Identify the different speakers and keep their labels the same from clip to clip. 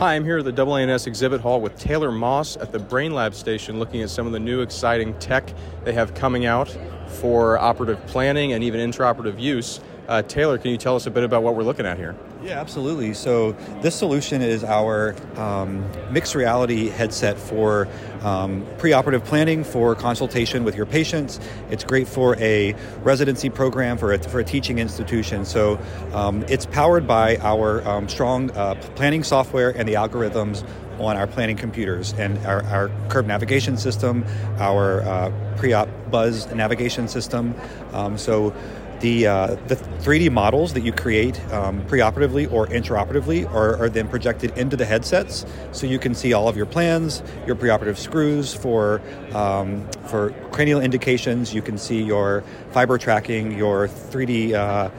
Speaker 1: Hi, I'm here at the AANS exhibit hall with Taylor Moss at the Brainlab station looking at some of the new exciting tech they have coming out for operative planning and even intraoperative use. Uh, Taylor, can you tell us a bit about what we're looking at here?
Speaker 2: Yeah, absolutely. So this solution is our um, mixed reality headset for um, preoperative planning for consultation with your patients. It's great for a residency program for a, for a teaching institution. So um, it's powered by our um, strong uh, planning software and the algorithms on our planning computers and our, our curve navigation system, our uh, pre-op buzz navigation system. Um, so the, uh, the 3D models that you create um, preoperatively or intraoperatively are, are, then projected into the headsets, so you can see all of your plans, your preoperative screws for um, for cranial indications. You can see your fiber tracking, your 3D. Uh,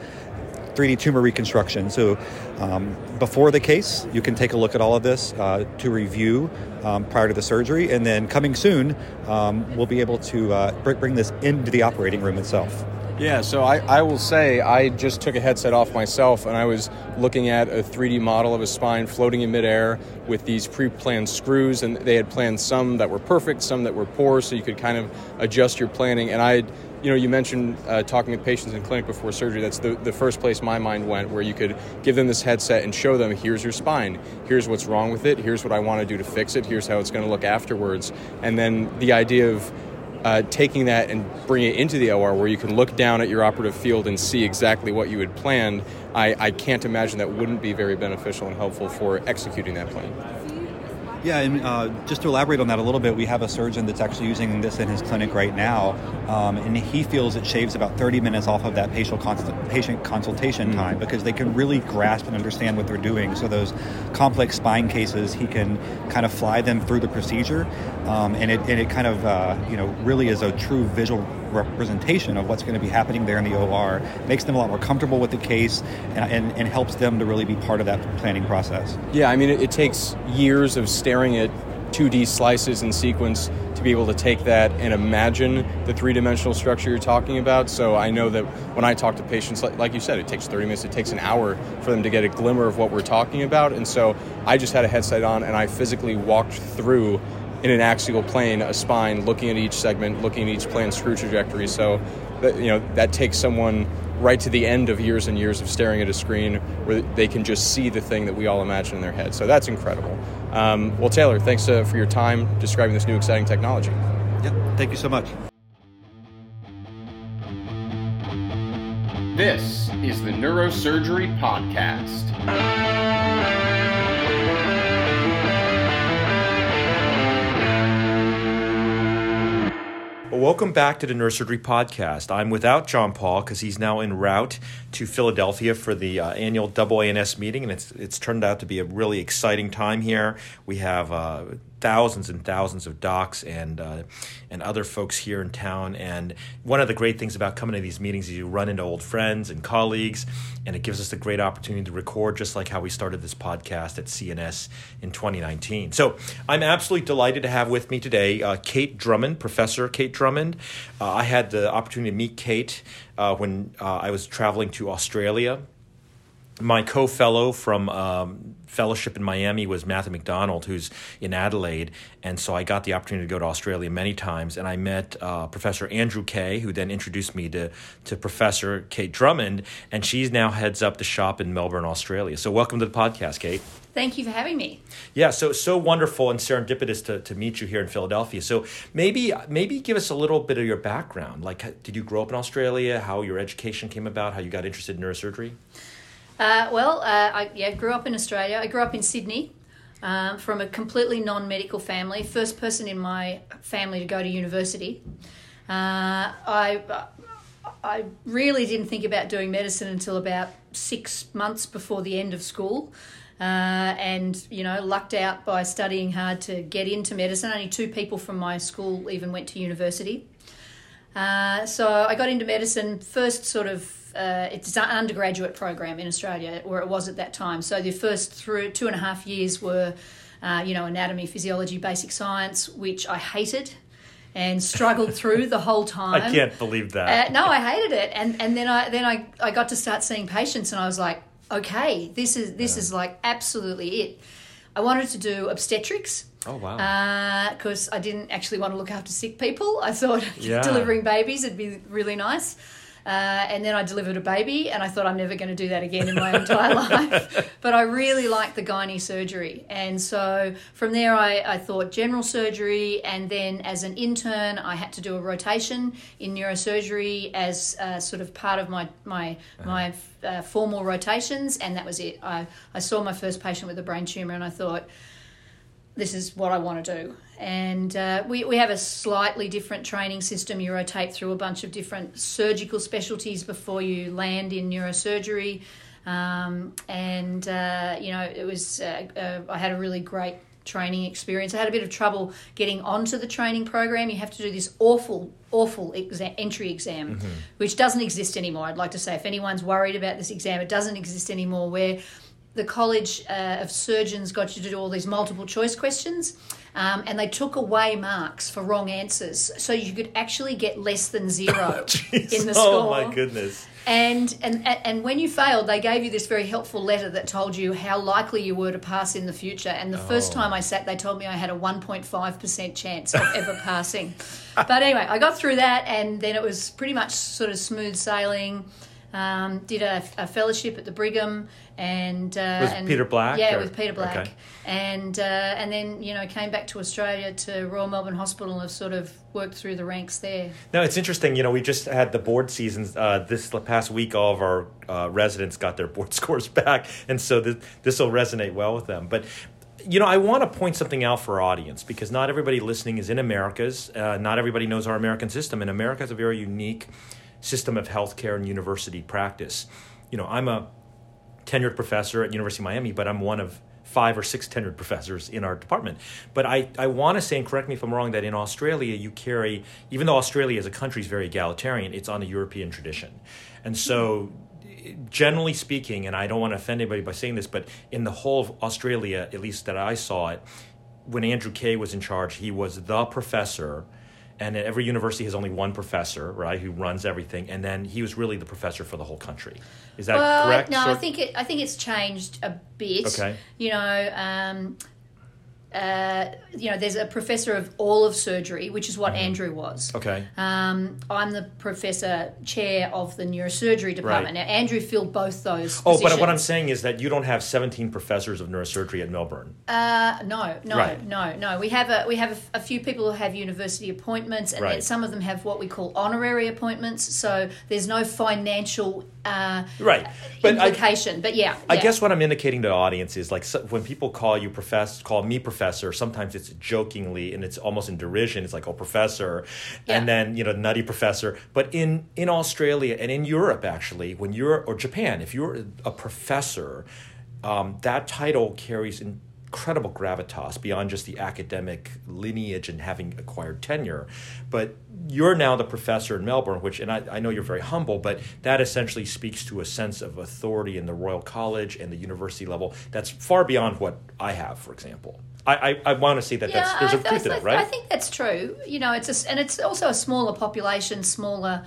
Speaker 2: 3D tumor reconstruction. So, um, before the case, you can take a look at all of this uh, to review um, prior to the surgery, and then coming soon, um, we'll be able to uh, bring this into the operating room itself.
Speaker 1: Yeah, so I, I will say I just took a headset off myself and I was looking at a 3D model of a spine floating in midair with these pre planned screws, and they had planned some that were perfect, some that were poor, so you could kind of adjust your planning. And I, you know, you mentioned uh, talking with patients in clinic before surgery. That's the, the first place my mind went, where you could give them this headset and show them here's your spine, here's what's wrong with it, here's what I want to do to fix it, here's how it's going to look afterwards. And then the idea of uh, taking that and bringing it into the OR where you can look down at your operative field and see exactly what you had planned, I, I can't imagine that wouldn't be very beneficial and helpful for executing that plan.
Speaker 2: Yeah, and uh, just to elaborate on that a little bit, we have a surgeon that's actually using this in his clinic right now, um, and he feels it shaves about 30 minutes off of that patient, consult- patient consultation mm-hmm. time because they can really grasp and understand what they're doing. So those complex spine cases, he can kind of fly them through the procedure, um, and it and it kind of uh, you know really is a true visual representation of what's going to be happening there in the OR. Makes them a lot more comfortable with the case and, and, and helps them to really be part of that planning process.
Speaker 1: Yeah, I mean, it, it takes years of staring at 2D slices in sequence to be able to take that and imagine the three dimensional structure you're talking about. So I know that when I talk to patients, like, like, you said, it takes 30 minutes, it takes an hour for them to get a glimmer of what we're talking about. And so I just had a headset on and I physically walked through in an axial plane, a spine, looking at each segment, looking at each plane screw trajectory. So, that, you know, that takes someone right to the end of years and years of staring at a screen where they can just see the thing that we all imagine in their head. So that's incredible. Um, well, Taylor, thanks uh, for your time describing this new exciting technology.
Speaker 2: Yep, thank you so much.
Speaker 3: This is the Neurosurgery Podcast.
Speaker 4: Welcome back to the Neurosurgery Podcast. I'm without John Paul because he's now en route to Philadelphia for the uh, annual AANS meeting, and it's it's turned out to be a really exciting time here. We have uh, thousands and thousands of docs and uh, and other folks here in town. And one of the great things about coming to these meetings is you run into old friends and colleagues, and it gives us a great opportunity to record, just like how we started this podcast at CNS in 2019. So I'm absolutely delighted to have with me today uh, Kate Drummond, Professor Kate Drummond. Uh, I had the opportunity to meet Kate uh, when uh, I was traveling to Australia my co-fellow from um, fellowship in Miami was Matthew McDonald, who's in Adelaide, and so I got the opportunity to go to Australia many times, and I met uh, Professor Andrew Kaye, who then introduced me to to Professor Kate Drummond, and she's now heads up the shop in Melbourne, Australia. So welcome to the podcast, Kate.
Speaker 5: Thank you for having me.
Speaker 4: Yeah, so so wonderful and serendipitous to, to meet you here in Philadelphia. So maybe maybe give us a little bit of your background. Like, did you grow up in Australia? How your education came about? How you got interested in neurosurgery?
Speaker 5: Uh, well, uh, I yeah, grew up in Australia. I grew up in Sydney um, from a completely non medical family. First person in my family to go to university. Uh, I, I really didn't think about doing medicine until about six months before the end of school. Uh, and you know lucked out by studying hard to get into medicine. Only two people from my school even went to university. Uh, so I got into medicine first, sort of uh, it's an undergraduate program in Australia, or it was at that time. So the first through two and a half years were, uh, you know, anatomy, physiology, basic science, which I hated and struggled through the whole time.
Speaker 4: I can't believe that.
Speaker 5: Uh, no, I hated it, and and then I then I, I got to start seeing patients, and I was like, okay, this is this yeah. is like absolutely it. I wanted to do obstetrics.
Speaker 4: Oh wow!
Speaker 5: Because I didn't actually want to look after sick people. I thought
Speaker 4: Yeah.
Speaker 5: delivering babies would be really nice. Uh, and then I delivered a baby, and I thought I'm never going to do that again in my entire life. But I really liked the gynae surgery, and so from there I, I thought general surgery, and then as an intern I had to do a rotation in neurosurgery as uh, sort of part of my my my uh, formal rotations, and that was it. I I saw my first patient with a brain tumor, and I thought this is what I want to do. And uh, we, we have a slightly different training system. You rotate through a bunch of different surgical specialties before you land in neurosurgery. Um, and, uh, you know, it was, uh, uh, I had a really great training experience. I had a bit of trouble getting onto the training program. You have to do this awful, awful entry exam, which doesn't exist anymore. I'd like to say, if anyone's worried about this exam, it doesn't exist anymore. Where the College uh, of Surgeons got you to do all these multiple choice questions, um, and they took away marks for wrong answers, so you could actually get less than zero in the score.
Speaker 4: oh my goodness!
Speaker 5: And, and and when you failed, they gave you this very helpful letter that told you how likely you were to pass in the future. And the first
Speaker 4: Oh.
Speaker 5: time I sat, they told me I had a 1.5 percent chance of ever passing. But anyway, I got through that, and then it was pretty much sort of smooth sailing. Um, did a, a fellowship at the Brigham, and uh,
Speaker 4: With
Speaker 5: and-
Speaker 4: Peter Black,
Speaker 5: Yeah,
Speaker 4: or-
Speaker 5: with Peter Black,
Speaker 4: okay.
Speaker 5: and uh, and then you know came back to Australia to Royal Melbourne Hospital and have sort of worked through the ranks there.
Speaker 4: No, it's interesting. You know, we just had the board seasons uh, this past week. All of our uh, residents got their board scores back, and so this this will resonate well with them. But you know, I want to point something out for our audience because not everybody listening is in America's. Uh, not everybody knows our American system, and America has a very unique system of healthcare and university practice. You know, I'm a tenured professor at University of Miami, but I'm one of five or six tenured professors in our department. But I, I want to say, and correct me if I'm wrong, that in Australia you carry, even though Australia as a country is very egalitarian, it's on a European tradition. And so, generally speaking, and I don't want to offend anybody by saying this, but in the whole of Australia, at least that I saw it, when Andrew Kaye was in charge, he was the professor. And every university has only one professor, right, who runs everything. And then he was really the professor for the whole country. Is that
Speaker 5: well,
Speaker 4: correct?
Speaker 5: no, I think it. I think it's changed a bit.
Speaker 4: Okay.
Speaker 5: You know, um, uh, you know, there's a professor of all of surgery, which is what Andrew was.
Speaker 4: Mm-hmm. Okay.
Speaker 5: Um, I'm the professor chair of the neurosurgery department. Now, Andrew filled both those.
Speaker 4: Oh, but what I'm saying is that you don't have 17 professors of neurosurgery at Melbourne.
Speaker 5: Uh, no, no,
Speaker 4: Right.
Speaker 5: no, no. We have a we have a, a few people who have university appointments, and then
Speaker 4: Right.
Speaker 5: some of them have what we call honorary appointments. So there's no financial uh,
Speaker 4: Right. But I,
Speaker 5: but yeah,
Speaker 4: I
Speaker 5: yeah.
Speaker 4: guess what I'm indicating to the audience is like so, when people call you professor, call me professor, sometimes it's jokingly and it's almost in derision. It's like, oh, professor.
Speaker 5: Yeah.
Speaker 4: And then, you know, nutty professor. But in, in Australia and in Europe, actually, when you're, or Japan, if you're a professor, um, that title carries incredible gravitas beyond just the academic lineage and having acquired tenure. But you're now the professor in Melbourne, which, and I, I know you're very humble, but that essentially speaks to a sense of authority in the Royal College and the university level that's far beyond what I have, for example. I, I, I want to see that that's, there's a
Speaker 5: I,
Speaker 4: truth to that, right?
Speaker 5: I think that's true. You know, it's a and it's also a smaller population, smaller,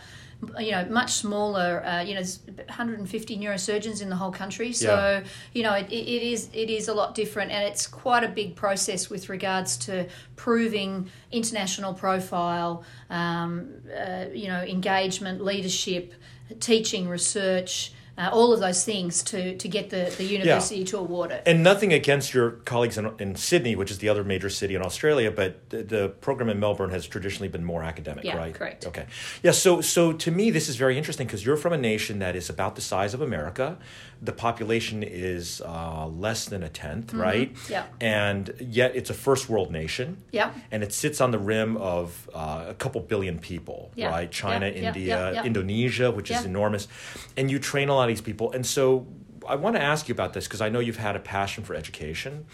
Speaker 5: you know, much smaller. Uh, you know, 150 neurosurgeons in the whole country, so
Speaker 4: Yeah.
Speaker 5: you know, it, it is it is a lot different, and it's quite a big process with regards to proving international profile, um, uh, you know, engagement, leadership, teaching, research. Uh, all of those things to, to get the, the university to award it.
Speaker 4: and nothing against your colleagues in, in Sydney, which is the other major city in Australia, but the, the program in Melbourne has traditionally been more academic,
Speaker 5: Yeah,
Speaker 4: right?
Speaker 5: correct.
Speaker 4: Okay. Yeah. So, so to me, this is very interesting because you're from a nation that is about the size of America. The population is uh, less than a 10th right?
Speaker 5: Mm-hmm. Yeah.
Speaker 4: And yet, it's a first world nation.
Speaker 5: Yeah.
Speaker 4: And it sits on the rim of uh, a couple billion people,
Speaker 5: Yeah.
Speaker 4: right? China,
Speaker 5: Yeah, yeah,
Speaker 4: India,
Speaker 5: yeah, yeah.
Speaker 4: Indonesia, which is enormous, and you train a lot of these people. And so, I want to ask you about this because I know you've had a passion for education.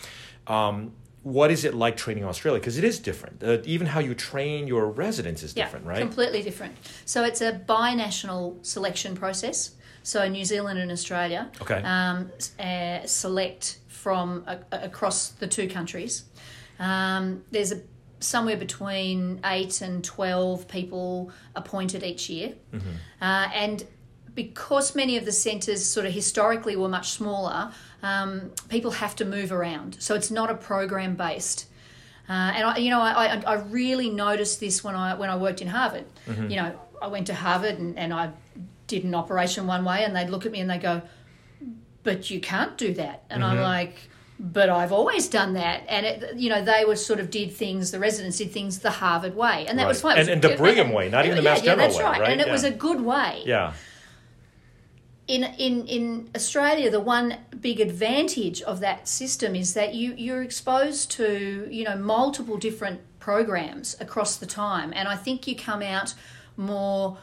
Speaker 4: Um, what is it like training in Australia? Because it is different. Uh, even how you train your residents is different, right?
Speaker 5: Completely different. So it's a binational selection process. So New Zealand and Australia
Speaker 4: Okay.
Speaker 5: um, uh, select from a- across the two countries. Um, there's a somewhere between eight and twelve people appointed each year,
Speaker 4: Mm-hmm.
Speaker 5: uh, and because many of the centres sort of historically were much smaller, um, people have to move around. So it's not a program based. Uh, and I, you know, I, I, I really noticed this when I when I worked in Harvard. You know, I went to Harvard and, and I did an operation one way, and they'd look at me and they go, "But you can't do that." And I'm like, "But I've always done that." And it, you know, they were sort of did things. The residents did things the Harvard way, and that was fine.
Speaker 4: And-
Speaker 5: was-
Speaker 4: and the Brigham way, not even the
Speaker 5: yeah,
Speaker 4: Mass
Speaker 5: yeah,
Speaker 4: General
Speaker 5: that's
Speaker 4: way,
Speaker 5: right.
Speaker 4: right?
Speaker 5: And it was a good way
Speaker 4: Yeah.
Speaker 5: In in in Australia, the one big advantage of that system is that you you're exposed to you know multiple different programs across the time, and I think you come out more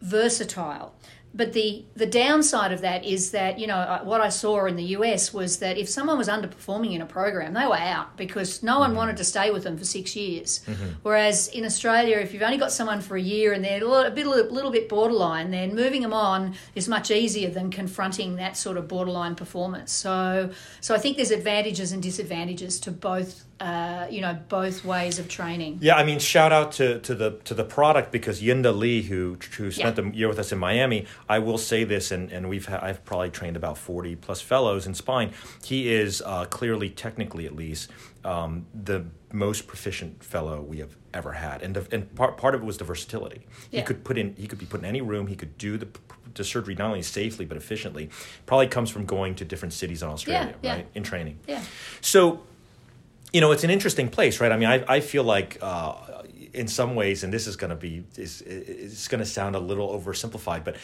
Speaker 5: versatile. But the the downside of that is that you know uh, what I saw in the US was that if someone was underperforming in a program, they were out because no one wanted to stay with them for six years. Whereas in Australia, if you've only got someone for a year and they're a little, a bit, a little bit borderline, then moving them on is much easier than confronting that sort of borderline performance. So, so I think there's advantages and disadvantages to both, uh, you know, both ways of training.
Speaker 4: Yeah, I mean, shout out to, to the to the product because Yinda Lee, who who spent
Speaker 5: Yeah.
Speaker 4: the year with us in Miami, I will say this, and, and we've ha- I've probably trained about forty plus fellows in spine. He is uh, clearly, technically at least, um, the most proficient fellow we have ever had, and the, and part part of it was the versatility. He could put in he could be put in any room. He could do the the surgery not only safely but efficiently. Probably comes from going to different cities in Australia,
Speaker 5: yeah.
Speaker 4: right, in training.
Speaker 5: Yeah.
Speaker 4: So, you know, it's an interesting place, right? I mean, I, I feel like uh, in some ways, and this is going to be, is it's going to sound a little oversimplified, but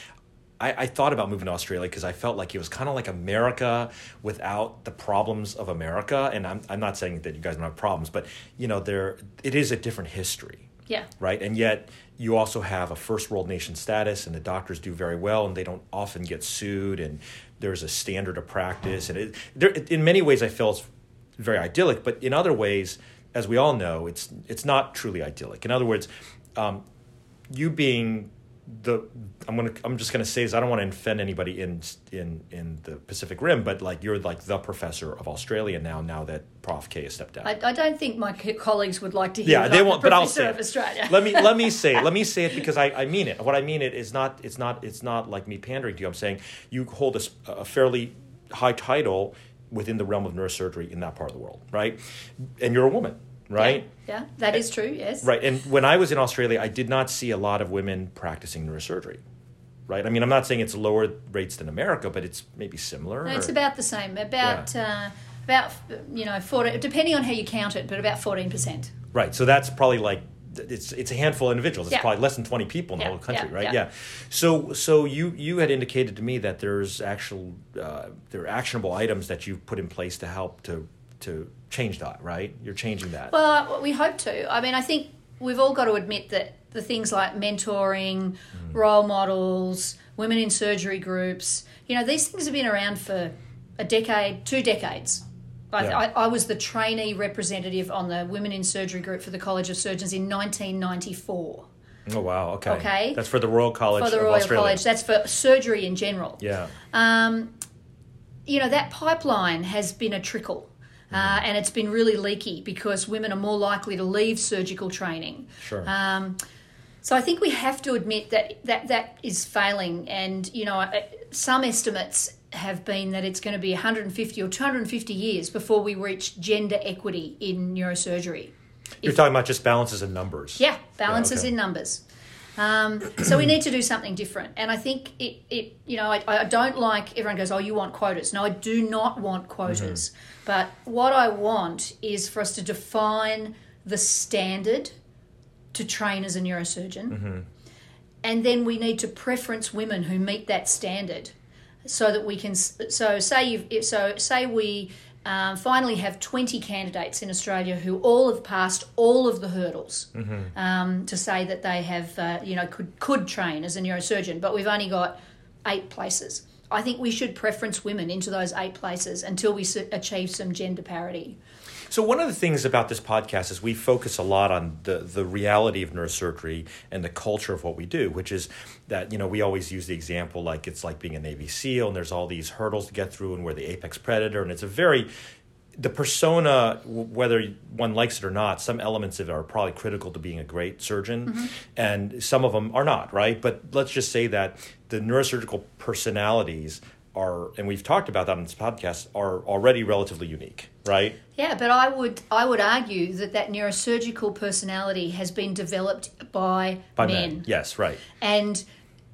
Speaker 4: I, I thought about moving to Australia because I felt like it was kind of like America without the problems of America. And I'm, I'm not saying that you guys don't have problems, but, you know, there it is a different history
Speaker 5: Yeah.
Speaker 4: right? And yet you also have a first world nation status, and the doctors do very well, and they don't often get sued, and there's a standard of practice, and it, there, in many ways, I feel it's very idyllic, but in other ways, as we all know, it's it's not truly idyllic. In other words, um, you being the I'm gonna I'm just gonna say this. I don't want to offend anybody in in in the Pacific Rim, but like you're like the professor of Australia now. Now that Prof Kaye has stepped down.
Speaker 5: I, I don't think my colleagues would like to hear
Speaker 4: Yeah,
Speaker 5: that
Speaker 4: they won't.
Speaker 5: the
Speaker 4: But I'll
Speaker 5: professor
Speaker 4: say
Speaker 5: of
Speaker 4: it.
Speaker 5: Australia.
Speaker 4: let me let me say it. Let me say it because I, I mean it. What I mean it is not it's not it's not like me pandering to you. I'm saying you hold a fairly high title within the realm of neurosurgery in that part of the world, right? And you're a woman, right?
Speaker 5: Yeah, that is true. Yes.
Speaker 4: Right. And when I was in Australia, I did not see a lot of women practicing neurosurgery. Right. I mean, I'm not saying it's lower rates than America, but it's maybe similar.
Speaker 5: No, it's
Speaker 4: or-
Speaker 5: about the same. About uh, about you know, 14, depending on how you count it, but about fourteen percent.
Speaker 4: Right. So that's probably like it's it's a handful of individuals. It's
Speaker 5: Yeah.
Speaker 4: probably less than twenty people in the whole country,
Speaker 5: yeah,
Speaker 4: right?
Speaker 5: yeah.
Speaker 4: Yeah. So so you you had indicated to me that there's actual uh, there are actionable items that you've put in place to help to to change that, right? You're changing that.
Speaker 5: Well, we hope to. I mean, I think we've all got to admit that the things like mentoring, role models, women in surgery groups, you know, these things have been around for a decade, two decades. I,
Speaker 4: Yeah.
Speaker 5: I, I was the trainee representative on the Women in Surgery group for the College of Surgeons in 1994
Speaker 4: oh wow. Okay.
Speaker 5: Okay.
Speaker 4: That's for the Royal College
Speaker 5: for the
Speaker 4: of
Speaker 5: Royal
Speaker 4: Australia.
Speaker 5: College. That's for surgery in general.
Speaker 4: Yeah.
Speaker 5: Um, you know, that pipeline has been a trickle. Uh, and it's been really leaky because women are more likely to leave surgical training.
Speaker 4: Sure.
Speaker 5: Um, so I think we have to admit that that, that is failing. And, you know, uh, some estimates have been that it's going to be 150 or 250 years before we reach gender equity in neurosurgery.
Speaker 4: You're talking about just balances and numbers.
Speaker 5: Yeah, balances
Speaker 4: okay.
Speaker 5: in numbers. Um, so we need to do something different. And I think it, it you know, I, I don't like everyone goes, oh, you want quotas. No, I do not want quotas. But what I want is for us to define the standard to train as a neurosurgeon. And then we need to preference women who meet that standard so that we can so say you so say we um, finally have 20 candidates in Australia who all have passed all of the hurdles um, to say that they have uh, you know could could train as a neurosurgeon but we've only got eight places I think we should preference women into those eight places until we achieve some gender parity.
Speaker 4: So one of the things about this podcast is we focus a lot on the the reality of neurosurgery and the culture of what we do, which is that you know we always use the example like it's like being a Navy SEAL and there's all these hurdles to get through and we're the apex predator and it's a very the persona, w- whether one likes it or not, some elements of it are probably critical to being a great surgeon, mm-hmm. and some of them are not, right? But let's just say that the neurosurgical personalities are, and we've talked about that on this podcast, are already relatively unique, right?
Speaker 5: Yeah, but I would I would argue that that neurosurgical personality has been developed by,
Speaker 4: By
Speaker 5: men.
Speaker 4: Yes, right.
Speaker 5: And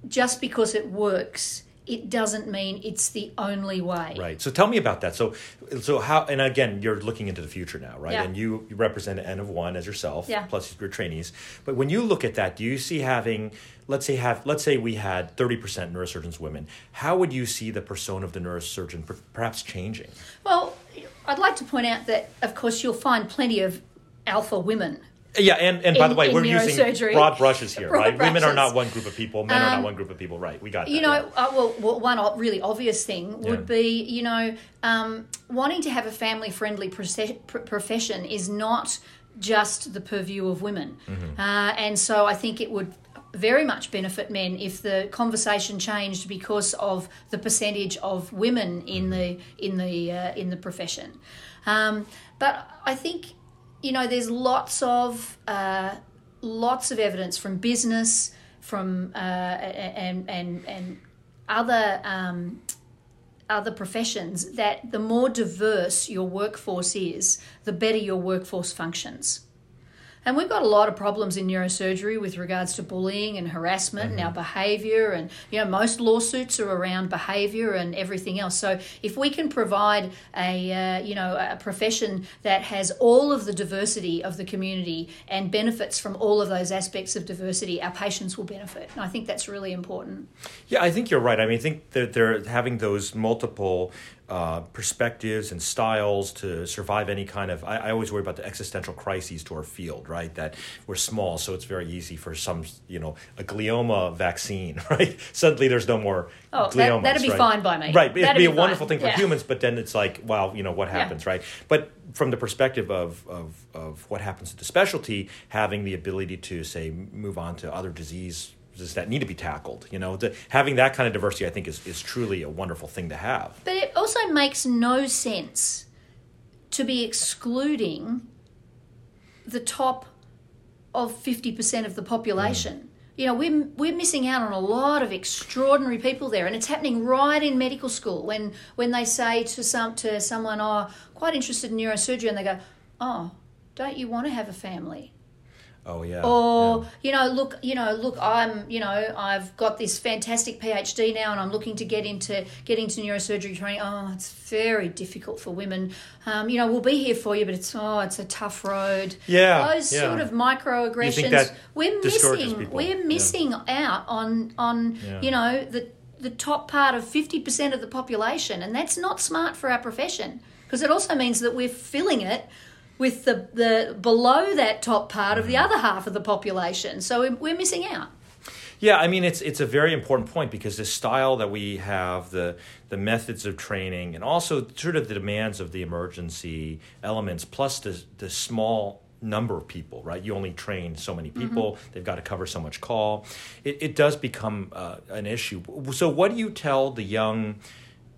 Speaker 5: just because it works, it doesn't mean it's the only way.
Speaker 4: Right. So tell me about that. So, so how? And again, you're looking into the future now, right?
Speaker 5: Yeah.
Speaker 4: And you, you represent N of one as yourself,
Speaker 5: Yeah.
Speaker 4: plus your trainees. But when you look at that, do you see having, let's say, have let's say we had thirty percent neurosurgeons women. How would you see the persona of the neurosurgeon per- perhaps changing?
Speaker 5: Well, I'd like to point out that, of course, you'll find plenty of alpha women.
Speaker 4: Yeah, and, and by
Speaker 5: In-
Speaker 4: the way, we're using broad brushes here,
Speaker 5: Broad
Speaker 4: right? Women are not one group of people, men are not
Speaker 5: Um,
Speaker 4: one group of people, right? We got that.
Speaker 5: You know,
Speaker 4: yeah.
Speaker 5: uh, well, well, one really obvious thing would
Speaker 4: Yeah.
Speaker 5: be, you know, um, wanting to have a family friendly profession is not just the purview of women.
Speaker 4: Mm-hmm.
Speaker 5: Uh, and so I think it would very much benefit men if the conversation changed because of the percentage of women in the in the uh, in the profession. Um, but I think you know there's lots of uh, lots of evidence from business from uh, and and and other um, other professions that the more diverse your workforce is, the better your workforce functions. And we've got a lot of problems in neurosurgery with regards to bullying and harassment and our behaviour. And, you know, most lawsuits are around behaviour and everything else. So if we can provide a, uh, you know, a profession that has all of the diversity of the community and benefits from all of those aspects of diversity, our patients will benefit. And I think that's really important.
Speaker 4: Yeah, I think you're right. I mean, I think that they're having those multiple uh, perspectives and styles to survive any kind of. I, I always worry about the existential crises to our field, right? That we're small, so it's very easy for some, you know, a glioma vaccine, right? Suddenly there's no more
Speaker 5: Oh, that-
Speaker 4: gliomas.
Speaker 5: that'd be
Speaker 4: right?
Speaker 5: fine by me.
Speaker 4: Right, it'd
Speaker 5: That'd
Speaker 4: be,
Speaker 5: be
Speaker 4: a wonderful
Speaker 5: fine.
Speaker 4: thing for
Speaker 5: Yeah.
Speaker 4: humans, but then it's like, wow, you know, what happens, right? But from the perspective of, of, of what happens to the specialty, having the ability to, say, move on to other disease that need to be tackled. You know, the, having that kind of diversity, I think, is, is truly a wonderful thing to have.
Speaker 5: But it also makes no sense to be excluding the top of 50% of the population. Mm. You know, we're, we're missing out on a lot of extraordinary people there, and it's happening right in medical school when, when they say to some to someone, "Oh, quite interested in neurosurgery," and they go, "Oh, don't you want to have a family?"
Speaker 4: Oh yeah.
Speaker 5: or
Speaker 4: yeah.
Speaker 5: you know look you know look i'm you know i've got this fantastic phd now and i'm looking to get into get into neurosurgery training oh it's very difficult for women um, you know we'll be here for you but it's oh it's a tough road
Speaker 4: Yeah,
Speaker 5: those
Speaker 4: yeah.
Speaker 5: sort of microaggressions we're missing
Speaker 4: people.
Speaker 5: we're
Speaker 4: Yeah.
Speaker 5: missing out on on
Speaker 4: Yeah.
Speaker 5: you know the the top part of 50% of the population and that's not smart for our profession because it also means that we're filling it with the, the below that top part of the
Speaker 4: Mm-hmm.
Speaker 5: other half of the population. So we're, missing out.
Speaker 4: Yeah, I mean it's it's a very important point because the style that we have, the the methods of training, and also sort of the demands of the emergency elements, plus the the small number of people, right? You only train so many people; they've got to cover so much call. It it does become uh, an issue. So, what do you tell the young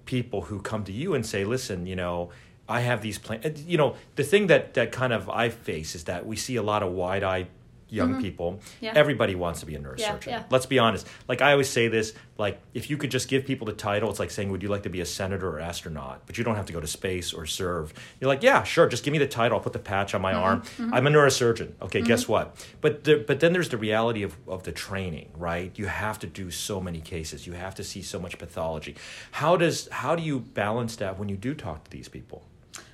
Speaker 4: people who come to you and say, "Listen, you know." I have these plans. You know, the thing that, that kind of I face is that we see a lot of wide eyed young people.
Speaker 5: Mm-hmm. Yeah.
Speaker 4: Everybody wants to be a neurosurgeon.
Speaker 5: yeah.
Speaker 4: Let's be honest. Like I always say this, like if you could just give people the title, it's like saying, Would you like to be a senator or astronaut? But you don't have to go to space or serve. You're like, Yeah, sure, just give me the title, I'll put the patch on my
Speaker 5: Mm-hmm.
Speaker 4: arm. I'm a neurosurgeon. Okay, guess what? But the, but then there's the reality of, of the training, right? You have to do so many cases. You have to see so much pathology. How does how do you balance that when you do talk to these people?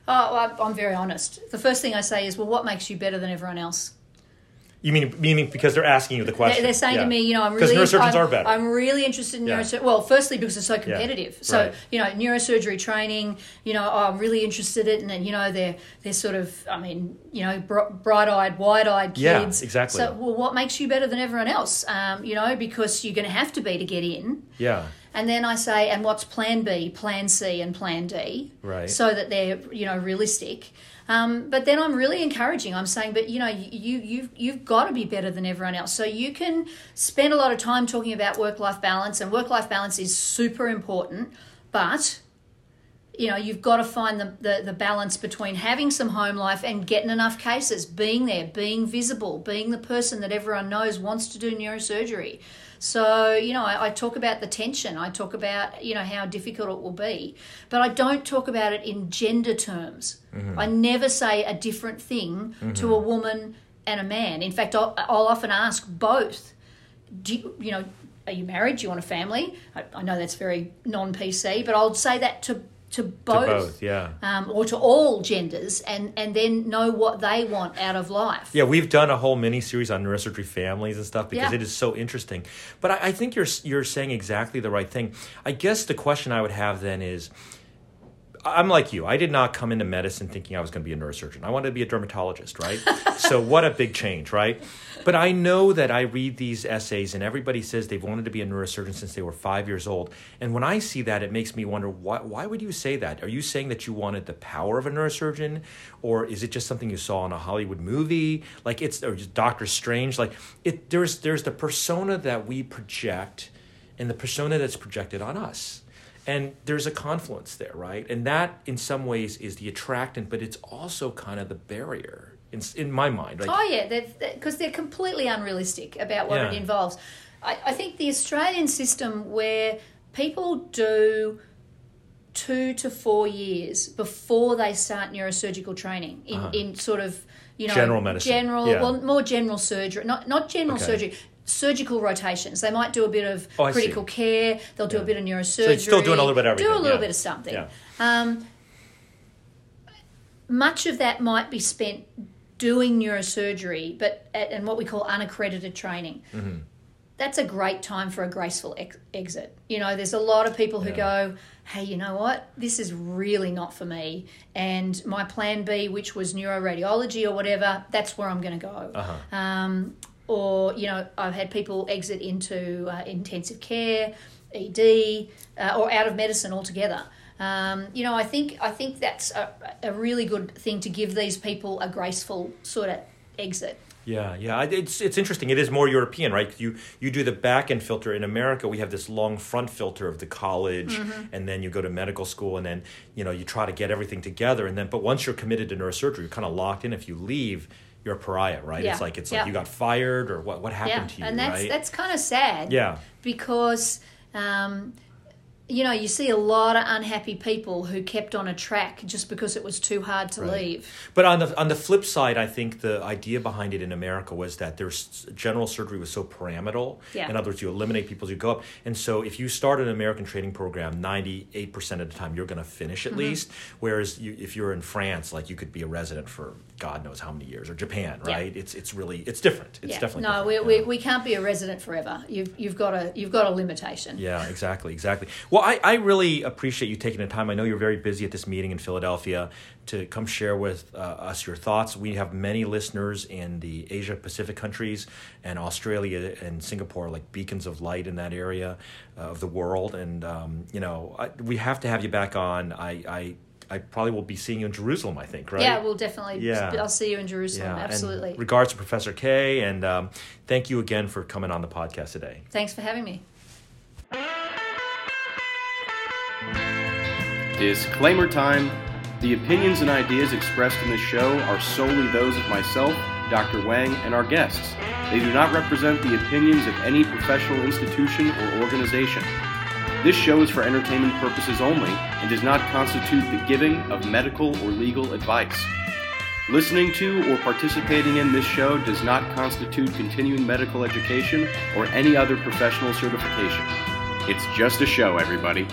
Speaker 5: Oh, I'm very honest. The first thing I say is, well, what makes you better than everyone else?
Speaker 4: You mean meaning because they're asking you the question?
Speaker 5: They're saying
Speaker 4: Yeah.
Speaker 5: to me, you know, I'm really
Speaker 4: neurosurgeons
Speaker 5: I'm,
Speaker 4: are better.
Speaker 5: I'm really interested in
Speaker 4: Yeah.
Speaker 5: neurosurgery. Well, firstly because it's so competitive. So
Speaker 4: right.
Speaker 5: you know, neurosurgery training. You know, oh, I'm really interested in, it, and you know, they're they're sort of, I mean, you know, br- bright-eyed, wide-eyed kids.
Speaker 4: Yeah, exactly.
Speaker 5: So, well, what makes you better than everyone else? Um, you know, because you're going to have to be to get in.
Speaker 4: yeah.
Speaker 5: And then I say, and what's Plan B, Plan C, and Plan D?
Speaker 4: Right.
Speaker 5: So that they're you know realistic. Um, but then I'm really encouraging. I'm saying, but you know, you you've you've got to be better than everyone else. So you can spend a lot of time talking about work life balance, and work life balance is super important. But you know you've got to find the, the, the balance between having some home life and getting enough cases being there being visible being the person that everyone knows wants to do neurosurgery so you know I, I, talk about the tension. I talk about you know how difficult it will be. But i don't talk about it in gender terms. Mm-hmm. i never say a different thing mm-hmm. to a woman and a man. In fact i'll, I'll often ask both do you, you know are you married? Do you want a family? I, I know that's very non-pc but i'll say that to to both, to both
Speaker 4: yeah,
Speaker 5: um, or to all genders, and and then know what they want out of life.
Speaker 4: Yeah, we've done a whole mini series on neurosurgery families and stuff because yeah. it is so interesting. But I, I think you're you're saying exactly the right thing. I guess the question I would have then is I'm like you. I did not come into medicine thinking I was going to be a neurosurgeon. I wanted to be a dermatologist, right? so what a big change, right? But I know that I read these essays and everybody says they've wanted to be a neurosurgeon since they were five years old. And when I see that, it makes me wonder why, why would you say that? Are you saying that you wanted the power of a neurosurgeon? Or is it just something you saw in a Hollywood movie? Like it's or just Doctor Strange? Like it there's there's the persona that we project and the persona that's projected on us and there's a confluence there right and that in some ways is the attractant but it's also kind of the barrier in, in my mind
Speaker 5: like, oh yeah because they're, they're, completely unrealistic about what yeah. it involves I, I think the australian system where people do two to four years before they start neurosurgical training in, uh-huh. in sort of you know
Speaker 4: general medicine
Speaker 5: general yeah. well more general surgery not not general okay. surgery surgical rotations. They might do a bit of oh, critical see. care. They'll do yeah. a bit of neurosurgery. So
Speaker 4: still doing a little bit of everything.
Speaker 5: Do a little
Speaker 4: yeah.
Speaker 5: bit of something. Yeah. Um, much of that might be spent doing neurosurgery, but at, and what we call unaccredited training. Mm-hmm. That's a great time for a graceful ex- exit. You know, there's a lot of people who go, hey, you know what? This is really not for me. And my plan B, which was neuroradiology or whatever, that's where I'm going to go. Uh-huh. Um, or you know I've had people exit into uh, intensive care, ED, uh, or out of medicine altogether. Um, you know, I think I think that's a, a really good thing to give these people a graceful sort of exit.
Speaker 4: Yeah, yeah, it's it's interesting. It is more European, right? You you do the back end filter in America. We have this long front filter of the college, mm-hmm. and then you go to medical school, and then you know you try to get everything together, and then but once you're committed to neurosurgery, you're kind of locked in. If you leave, you're a pariah, right? Yeah. It's like it's like you got fired or what what happened
Speaker 5: yeah.
Speaker 4: to you,
Speaker 5: and that's
Speaker 4: right?
Speaker 5: that's kind of sad.
Speaker 4: Yeah,
Speaker 5: because. Um, you know, you see a lot of unhappy people who kept on a track just because it was too hard to right. leave.
Speaker 4: But on the on the flip side, I think the idea behind it in America was that there's general surgery was so pyramidal.
Speaker 5: Yeah.
Speaker 4: In other words, you eliminate people as you go up, and so if you start an American training program, ninety eight percent of the time you're going to finish at mm-hmm. least. Whereas you, if you're in France, like you could be a resident for God knows how many years, or Japan, right? Yeah. It's it's really it's different. It's
Speaker 5: yeah.
Speaker 4: definitely
Speaker 5: no.
Speaker 4: We,
Speaker 5: we, we can't be a resident forever. You've you've got a you've got a limitation.
Speaker 4: Yeah, exactly, exactly. Well, well, I, I really appreciate you taking the time. I know you're very busy at this meeting in Philadelphia to come share with uh, us your thoughts. We have many listeners in the Asia Pacific countries and Australia and Singapore, like beacons of light in that area uh, of the world. And, um, you know, I, we have to have you back on. I, I I probably will be seeing you in Jerusalem. I think, right?
Speaker 5: Yeah, we'll definitely. Yeah. I'll see you in Jerusalem.
Speaker 4: Yeah.
Speaker 5: Absolutely.
Speaker 4: And regards to Professor Kaye, and um, thank you again for coming on the podcast today.
Speaker 5: Thanks for having me.
Speaker 3: Disclaimer time. The opinions and ideas expressed in this show are solely those of myself, Dr. Wang, and our guests. They do not represent the opinions of any professional institution or organization. This show is for entertainment purposes only and does not constitute the giving of medical or legal advice. Listening to or participating in this show does not constitute continuing medical education or any other professional certification. It's just a show, everybody.